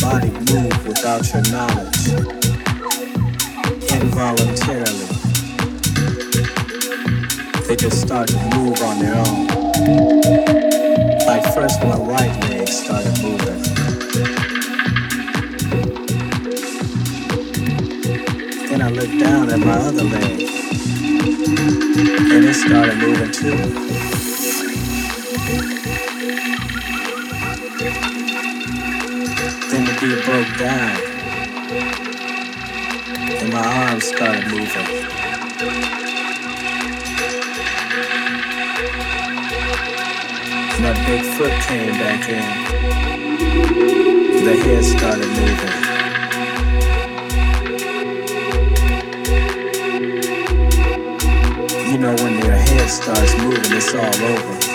body move without your knowledge involuntarily. They just start to move on their own. Like first my right leg started moving. Then I looked down at my other leg and it started moving too. something. My big foot came back in. The head started moving. You know when your head starts moving, it's all over.